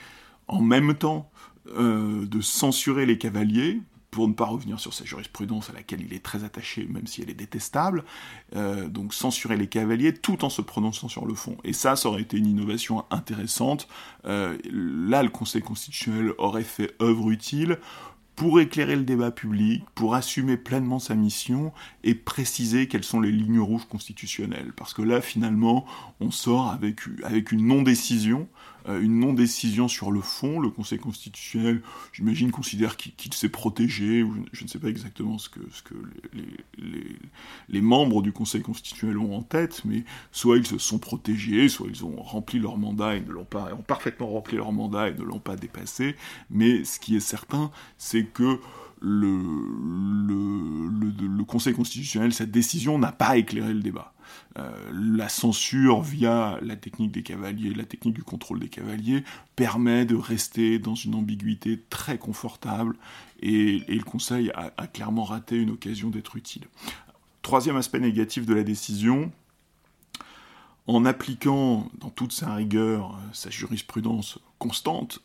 en même temps, euh, de censurer les cavaliers, pour ne pas revenir sur sa jurisprudence à laquelle il est très attaché, même si elle est détestable, euh, donc censurer les cavaliers tout en se prononçant sur le fond. Et ça, ça aurait été une innovation intéressante. Euh, là, le Conseil constitutionnel aurait fait œuvre utile pour éclairer le débat public, pour assumer pleinement sa mission et préciser quelles sont les lignes rouges constitutionnelles. Parce que là, finalement, on sort avec, une non-décision, une non-décision sur le fond. Le Conseil constitutionnel, j'imagine, considère qu'il s'est protégé, je, ne sais pas exactement ce que, les, membres du Conseil constitutionnel ont en tête, mais soit ils se sont protégés, soit ils ont rempli leur mandat et ne l'ont pas, ont parfaitement rempli leur mandat et ne l'ont pas dépassé. Mais ce qui est certain, c'est que le, le, Conseil constitutionnel, cette décision n'a pas éclairé le débat. Euh, la censure via la technique des cavaliers, la technique du contrôle des cavaliers, permet de rester dans une ambiguïté très confortable et, le Conseil a, a, clairement raté une occasion d'être utile. Troisième aspect négatif de la décision, en appliquant dans toute sa rigueur sa jurisprudence constante,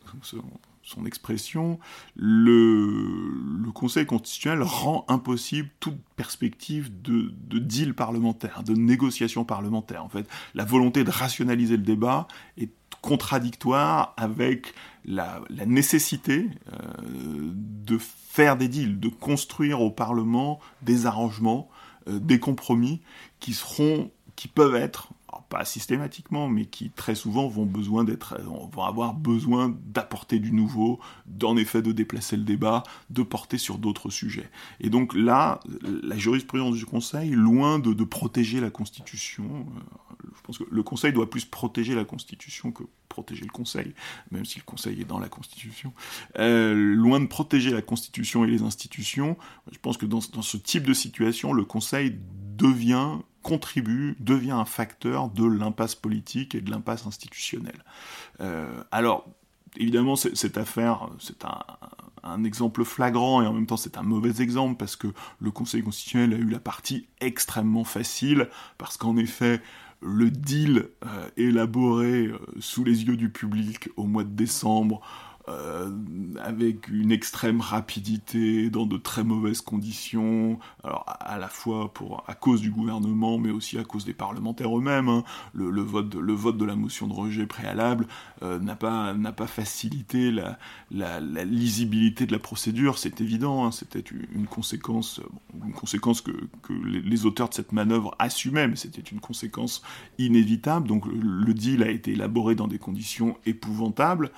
son expression, le, Conseil constitutionnel rend impossible toute perspective de, deal parlementaire, de négociation parlementaire. En fait, la volonté de rationaliser le débat est contradictoire avec la, nécessité euh, de faire des deals, de construire au Parlement des arrangements, euh, des compromis qui seront, qui peuvent être pas systématiquement, mais qui très souvent vont, besoin vont avoir besoin d'apporter du nouveau, d'en effet de déplacer le débat, de porter sur d'autres sujets. Et donc là, la jurisprudence du Conseil, loin de, protéger la Constitution, euh, je pense que le Conseil doit plus protéger la Constitution que protéger le Conseil, même si le Conseil est dans la Constitution. Euh, loin de protéger la Constitution et les institutions, je pense que dans ce type de situation, le Conseil devient contribue, devient un facteur de l'impasse politique et de l'impasse institutionnelle. Euh, alors, évidemment, cette affaire, c'est un, exemple flagrant et en même temps c'est un mauvais exemple parce que le Conseil constitutionnel a eu la partie extrêmement facile parce qu'en effet, le deal euh, élaboré euh, sous les yeux du public au mois de décembre euh, avec une extrême rapidité, dans de très mauvaises conditions, alors à, la fois pour, à cause du gouvernement, mais aussi à cause des parlementaires eux-mêmes. Hein. Le, vote de, le vote de la motion de rejet préalable euh, n'a pas, pas facilité la, la, lisibilité de la procédure, c'est évident, hein. c'était une conséquence, une conséquence que, que les, auteurs de cette manœuvre assumaient, mais c'était une conséquence inévitable, donc le deal a été élaboré dans des conditions épouvantables.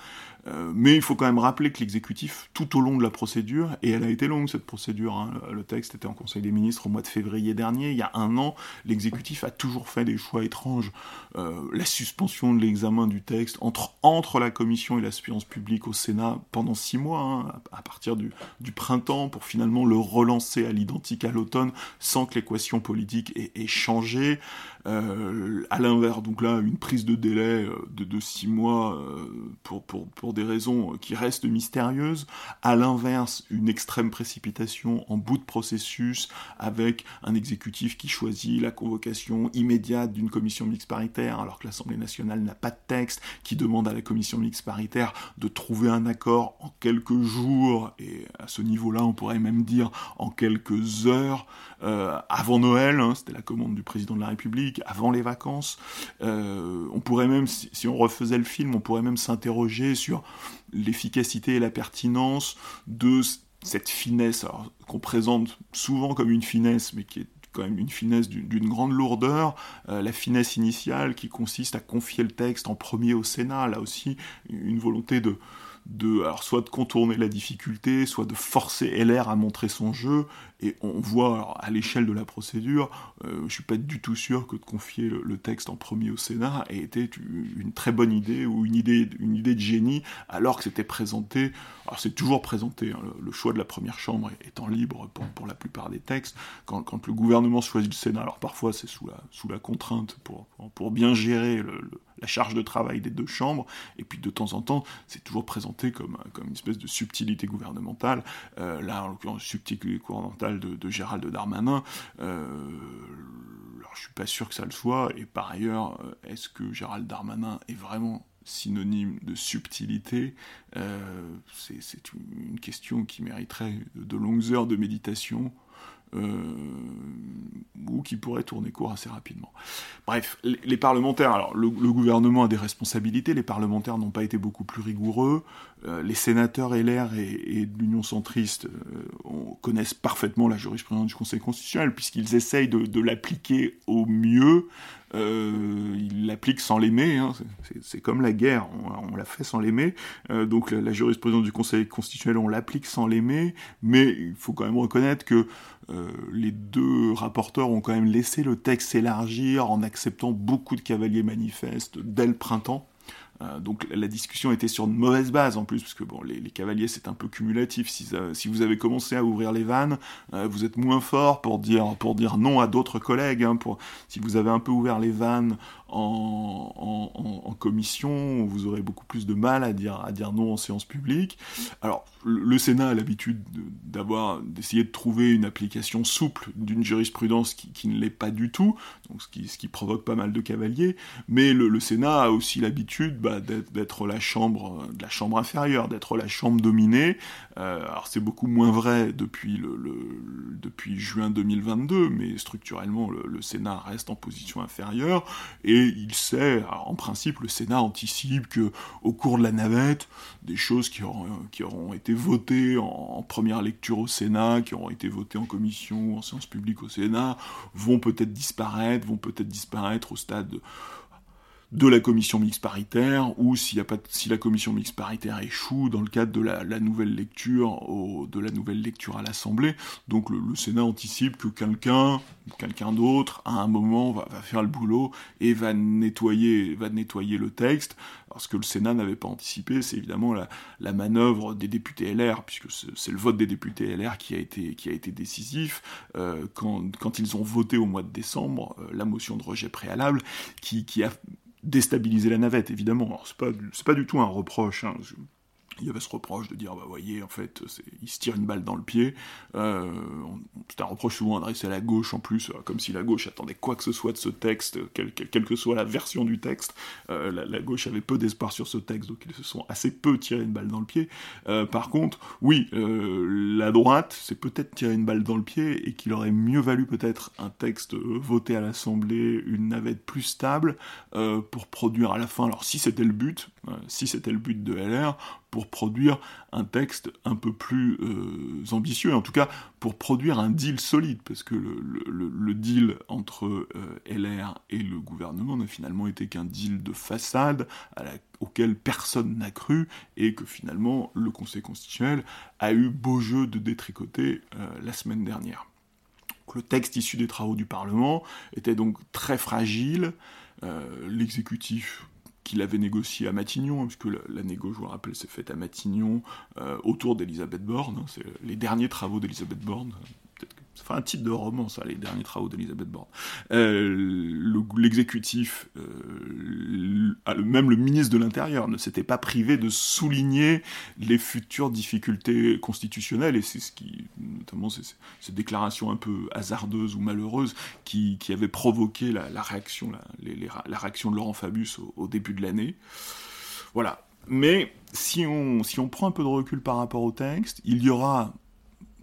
Euh, mais il faut quand même rappeler que l'exécutif, tout au long de la procédure, et elle a été longue cette procédure, hein, le texte était en Conseil des ministres au mois de février dernier, il y a un an, l'exécutif a toujours fait des choix étranges. Euh, la suspension de l'examen du texte entre, la Commission et la surveillance publique au Sénat pendant six mois, hein, à partir du, printemps, pour finalement le relancer à l'identique à l'automne, sans que l'équation politique ait changé. Euh, à l'inverse, donc là, une prise de délai euh, de, de six mois euh, pour, pour, pour, des raisons qui restent mystérieuses. À l'inverse, une extrême précipitation en bout de processus avec un exécutif qui choisit la convocation immédiate d'une commission mixte paritaire alors que l'Assemblée nationale n'a pas de texte, qui demande à la commission mixte paritaire de trouver un accord en quelques jours et à ce niveau-là, on pourrait même dire en quelques heures euh, avant Noël. Hein, C'était la commande du président de la République avant les vacances. Euh, on pourrait même, si, on refaisait le film, on pourrait même s'interroger sur l'efficacité et la pertinence de cette finesse, qu'on présente souvent comme une finesse, mais qui est quand même une finesse d'une grande lourdeur, euh, la finesse initiale qui consiste à confier le texte en premier au Sénat, là aussi une volonté de, alors soit de contourner la difficulté, soit de forcer LR à montrer son jeu. Et on voit à l'échelle de la procédure, euh, je suis pas du tout sûr que de confier le, texte en premier au Sénat ait été une très bonne idée ou une idée, une idée de génie, alors que c'était présenté. Alors c'est toujours présenté, hein, le, choix de la première chambre étant libre pour, la plupart des textes. Quand, le gouvernement choisit le Sénat, alors parfois c'est sous la, sous la contrainte pour, pour bien gérer la charge de travail des deux chambres, et puis de temps en temps, c'est toujours présenté comme, comme une espèce de subtilité gouvernementale, euh, là en l'occurrence subtilité gouvernementale de, Gérald Darmanin, euh, alors je suis pas sûr que ça le soit, et par ailleurs, euh, est-ce que Gérald Darmanin est vraiment synonyme de subtilité, c'est une question qui mériterait de longues heures de méditation, euh, ou qui pourrait tourner court assez rapidement. Bref, les, parlementaires, alors le, gouvernement a des responsabilités, les parlementaires n'ont pas été beaucoup plus rigoureux, euh, les sénateurs LR et, et l'Union centriste euh, connaissent parfaitement la jurisprudence du Conseil constitutionnel, puisqu'ils essayent de, l'appliquer au mieux, ils l'appliquent sans l'aimer, hein. c'est comme la guerre, on, l'a fait sans l'aimer, donc la, jurisprudence du Conseil constitutionnel, on l'applique sans l'aimer, mais il faut quand même reconnaître que euh, les deux rapporteurs ont quand même laissé le texte s'élargir en acceptant beaucoup de cavaliers manifestes dès le printemps. Euh, donc la discussion était sur une mauvaise base en plus, parce que bon, les, cavaliers c'est un peu cumulatif. Si, vous avez commencé à ouvrir les vannes, euh, vous êtes moins fort pour dire, non à d'autres collègues. Hein, si vous avez un peu ouvert les vannes en, commission, vous aurez beaucoup plus de mal à dire, à dire non en séance publique. Alors le, Sénat a l'habitude d'avoir d'essayer de trouver une application souple d'une jurisprudence qui, ne l'est pas du tout, donc ce qui, provoque pas mal de cavaliers. Mais le, le Sénat a aussi l'habitude bah, d'être la chambre, de la chambre inférieure, d'être la chambre dominée. Euh, alors c'est beaucoup moins vrai depuis, le, depuis juin 2022, mais structurellement le, Sénat reste en position inférieure et il sait, en principe, le Sénat anticipe que au cours de la navette, des choses qui auront, qui auront été votées en, première lecture au Sénat, qui auront été votées en commission ou en séance publique au Sénat, vont peut-être disparaître, vont peut-être disparaître au stade de la commission mixte paritaire, ou a pas, si la commission mixte paritaire échoue dans le cadre de la, nouvelle lecture, de la nouvelle lecture à l'Assemblée. Donc le, Sénat anticipe que quelqu'un, quelqu'un d'autre, à un moment, va, faire le boulot et va nettoyer, va nettoyer le texte. Alors ce que le Sénat n'avait pas anticipé, c'est évidemment la, la, manœuvre des députés LR, puisque c'est le vote des députés LR qui a été, qui a été décisif euh, quand, quand, ils ont voté au mois de décembre euh, la motion de rejet préalable, qui, qui a déstabiliser la navette, évidemment. C'est pas, pas du tout un reproche. Hein il y avait ce reproche de dire, bah voyez, en fait, il se tire une balle dans le pied. Euh, c'est un reproche souvent adressé à la gauche en plus, euh, comme si la gauche attendait quoi que ce soit de ce texte, quelle, que soit la version du texte. Euh, la, gauche avait peu d'espoir sur ce texte, donc ils se sont assez peu tiré une balle dans le pied. par contre, oui, la droite s'est peut-être tiré une balle dans le pied et qu'il aurait mieux valu peut-être un texte voté à l'Assemblée, une navette plus stable, pour produire à la fin, alors si c'était le but, si c'était le but de LR, pour produire un texte un peu plus euh, ambitieux, en tout cas pour produire un deal solide, parce que le, deal entre euh, LR et le gouvernement n'a finalement été qu'un deal de façade auquel personne n'a cru, et que finalement le Conseil constitutionnel a eu beau jeu de détricoter euh, la semaine dernière. le texte issu des travaux du Parlement était donc très fragile, l'exécutif qu'il avait négocié à Matignon, hein, puisque la, la négo, je vous rappelle, s'est faite à Matignon, euh, autour d'Elisabeth Borne. Hein, c'est les derniers travaux d'Elisabeth Borne, ça fait un titre de roman, ça, les derniers travaux d'Elisabeth Borne. Euh, l'exécutif, euh, même le ministre de l'Intérieur, ne s'était pas privé de souligner les futures difficultés constitutionnelles, et c'est ce qui, notamment ces, déclarations un peu hasardeuses ou malheureuses, qui, qui avaient provoqué la, réaction, la, réaction de Laurent Fabius au, début de l'année. Voilà. Mais si on prend un peu de recul par rapport au texte, il y aura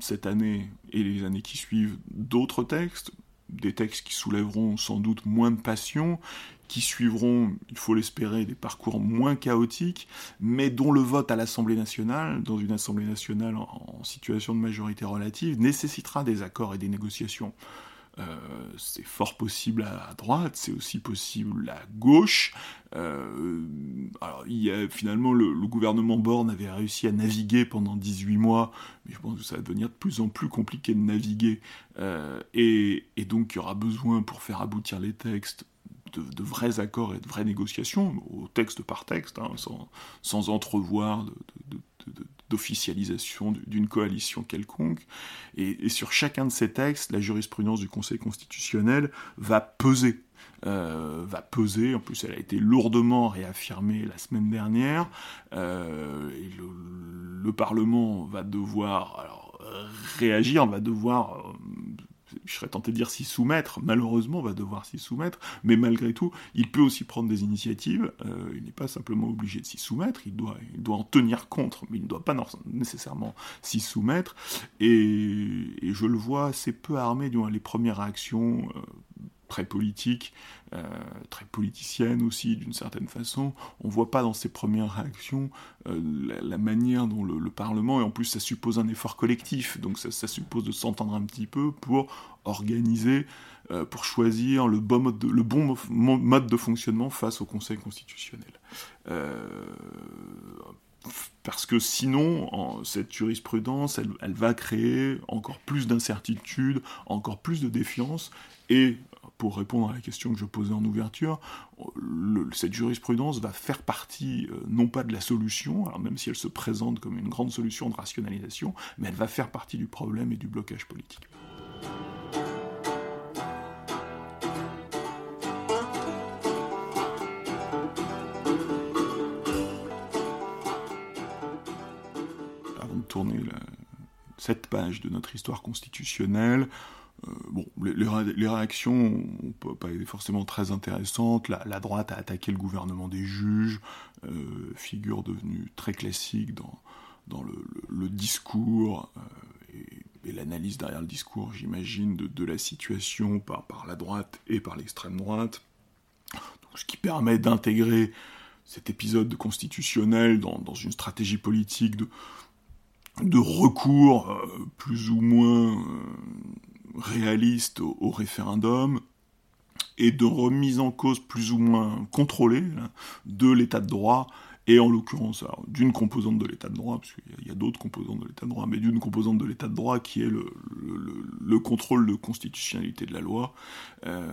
cette année et les années qui suivent d'autres textes, des textes qui soulèveront sans doute moins de passion, qui suivront, il faut l'espérer, des parcours moins chaotiques, mais dont le vote à l'Assemblée nationale, dans une Assemblée nationale en, situation de majorité relative, nécessitera des accords et des négociations. C'est fort possible à droite, c'est aussi possible à gauche. alors, il y a, finalement, le, gouvernement Borne avait réussi à naviguer pendant 18 mois, mais je pense que ça va devenir de plus en plus compliqué de naviguer. et, et donc, il y aura besoin, pour faire aboutir les textes, de, vrais accords et de vraies négociations, au texte par texte, hein, sans, entrevoir d'officialisation d'une coalition quelconque. Et, sur chacun de ces textes, la jurisprudence du Conseil constitutionnel va peser. Euh, va peser, en plus elle a été lourdement réaffirmée la semaine dernière, euh, le, Parlement va devoir réagir, va devoir euh, je serais tenté de dire s'y soumettre, malheureusement on va devoir s'y soumettre, mais malgré tout, il peut aussi prendre des initiatives, euh, il n'est pas simplement obligé de s'y soumettre, il doit, en tenir compte, mais il ne doit pas nécessairement s'y soumettre, et, je le vois assez peu armé, du les premières réactions euh, très politique, euh, très politicienne aussi d'une certaine façon. On voit pas dans ses premières réactions euh, la, manière dont le, Parlement, et en plus ça suppose un effort collectif, donc ça, suppose de s'entendre un petit peu pour organiser, euh, pour choisir le bon, mode de, fonctionnement face au Conseil constitutionnel parce que sinon, cette jurisprudence, elle, elle, va créer encore plus d'incertitude, encore plus de défiance, et pour répondre à la question que je posais en ouverture, cette jurisprudence va faire partie, euh, non pas de la solution, alors même si elle se présente comme une grande solution de rationalisation, mais elle va faire partie du problème et du blocage politique. Avant de tourner cette page de notre histoire constitutionnelle, bon, les, réactions n'ont pas forcément très intéressantes. La, droite a attaqué le gouvernement des juges, euh, figure devenue très classique dans, dans le, discours euh, et, l'analyse derrière le discours, j'imagine, de, la situation par, par la droite et par l'extrême droite. ce qui permet d'intégrer cet épisode constitutionnel dans, dans, une stratégie politique de, de recours plus ou moins réaliste au, référendum et de remise en cause plus ou moins contrôlée de l'état de droit et en l'occurrence d'une composante de l'état de droit, parce qu'il y a, d'autres composantes de l'état de droit, mais d'une composante de l'état de droit qui est le, le, contrôle de constitutionnalité de la loi. Euh,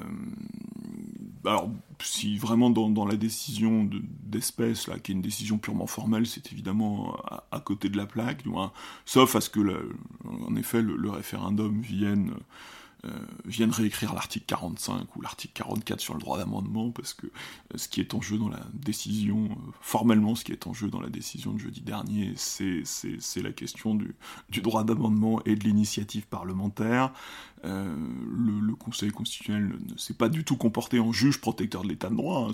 alors, si vraiment dans, la décision d'espèce, qui est une décision purement formelle, c'est évidemment à, côté de la plaque, sauf à ce que, en effet, le, référendum vienne euh, viennent réécrire l'article 45 ou l'article 44 sur le droit d'amendement, parce que euh, ce qui est en jeu dans la décision, euh, formellement ce qui est en jeu dans la décision de jeudi dernier, c'est la question du, droit d'amendement et de l'initiative parlementaire. le, Conseil constitutionnel ne s'est pas du tout comporté en juge protecteur de l'état de droit, hein,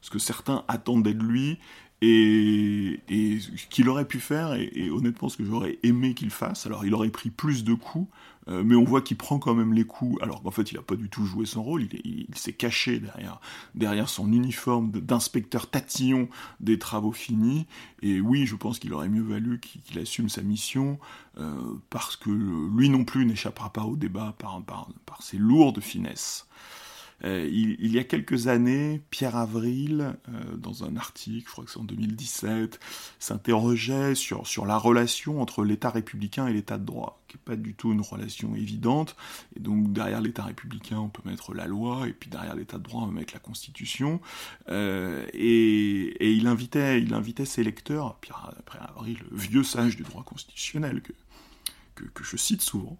ce que certains attendaient de lui, et, et ce qu'il aurait pu faire, et, honnêtement ce que j'aurais aimé qu'il fasse, alors il aurait pris plus de coups, euh, mais on voit qu'il prend quand même les coups, alors qu'en fait il n'a pas du tout joué son rôle, il, s'est caché derrière, derrière son uniforme d'inspecteur tatillon des travaux finis, et oui, je pense qu'il aurait mieux valu qu'il assume sa mission, euh, parce que lui non plus n'échappera pas au débat par, par, par ses lourdes finesses. Euh, il, y a quelques années, Pierre Avril, euh, dans un article, je crois que c'est en 2017, s'interrogeait sur, sur la relation entre l'État républicain et l'État de droit, qui n'est pas du tout une relation évidente. Et donc derrière l'État républicain, on peut mettre la loi, et puis derrière l'État de droit, on peut mettre la Constitution. Euh, et, il, invitait, il invitait ses lecteurs, Pierre, Avril, le vieux sage du droit constitutionnel, que, que, je cite souvent,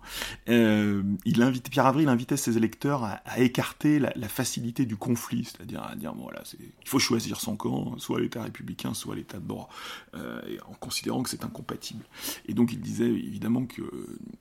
euh, il invite, Pierre Avril invitait ses électeurs à, écarter la, facilité du conflit, c'est-à-dire à dire voilà, il faut choisir son camp, soit l'État républicain, soit l'État de droit, euh, en considérant que c'est incompatible. Et donc il disait évidemment qu'il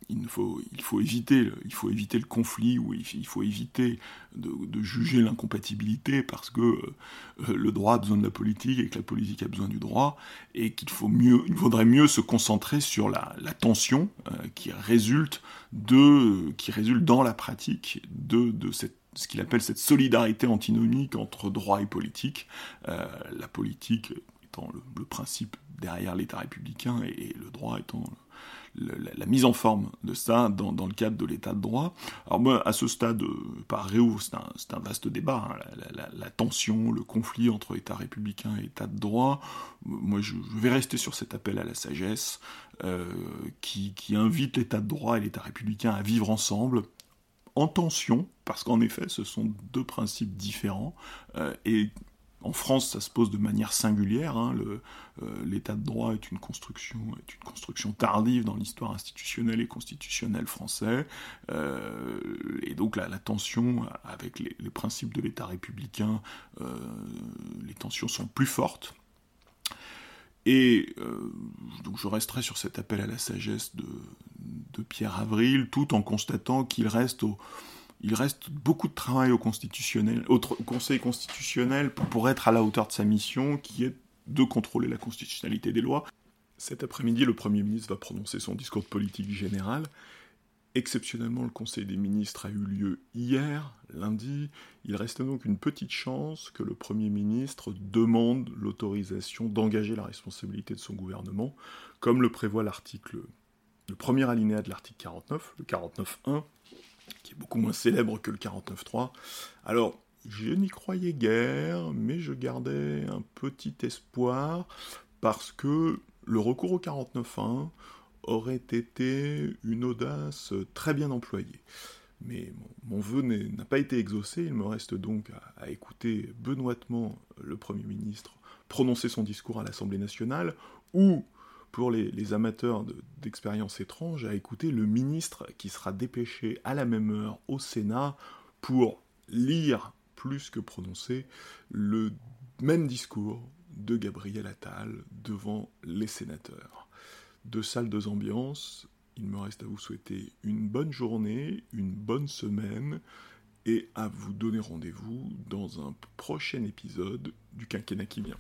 il faut, éviter, le, faut éviter le conflit ou il, faut éviter de, juger l'incompatibilité parce que euh, le droit a besoin de la politique et que la politique a besoin du droit et qu'il faut mieux, il faudrait mieux se concentrer sur la tension qui résulte de, qui résulte dans la pratique de, de cette ce qu'il appelle cette solidarité antinomique entre droit et politique, euh, la politique étant le, principe derrière l'État républicain et, le droit étant la, mise en forme de ça dans, le cadre de l'état de droit. Alors moi, à ce stade, euh, par Réau, c'est un, vaste débat, hein, la, tension, le conflit entre État républicain et État de droit. Moi, je, vais rester sur cet appel à la sagesse euh, qui, invite l'État de droit et l'État républicain à vivre ensemble en tension, parce qu'en effet, ce sont deux principes différents, euh, et en France, ça se pose de manière singulière. Hein. Euh, l'état de droit est une construction, tardive dans l'histoire institutionnelle et constitutionnelle français. Euh, et donc la, tension avec les, principes de l'État républicain, les tensions sont plus fortes. Et donc je resterai sur cet appel à la sagesse de, Pierre Avril, tout en constatant qu'il reste beaucoup de travail au, Conseil constitutionnel pour, être à la hauteur de sa mission, qui est de contrôler la constitutionnalité des lois. Cet après-midi, le Premier ministre va prononcer son discours de politique générale. Exceptionnellement, le Conseil des ministres a eu lieu hier, lundi. Il reste donc une petite chance que le Premier ministre demande l'autorisation d'engager la responsabilité de son gouvernement, comme le prévoit l'article, le premier alinéa de l'article 49, le 49.1, qui est beaucoup moins célèbre que le 49.3. Alors, je n'y croyais guère, mais je gardais un petit espoir, parce que le recours au 49.1 aurait été une audace très bien employée. Mais mon, vœu n'a pas été exaucé, il me reste donc à, écouter benoîtement le Premier ministre prononcer son discours à l'Assemblée nationale, ou pour les, amateurs d'expériences étranges à écouter le ministre qui sera dépêché à la même heure au Sénat pour lire plus que prononcer le même discours de Gabriel Attal devant les sénateurs. Deux salles, deux ambiances. Il me reste à vous souhaiter une bonne journée, une bonne semaine et à vous donner rendez-vous dans un prochain épisode du quinquennat qui vient.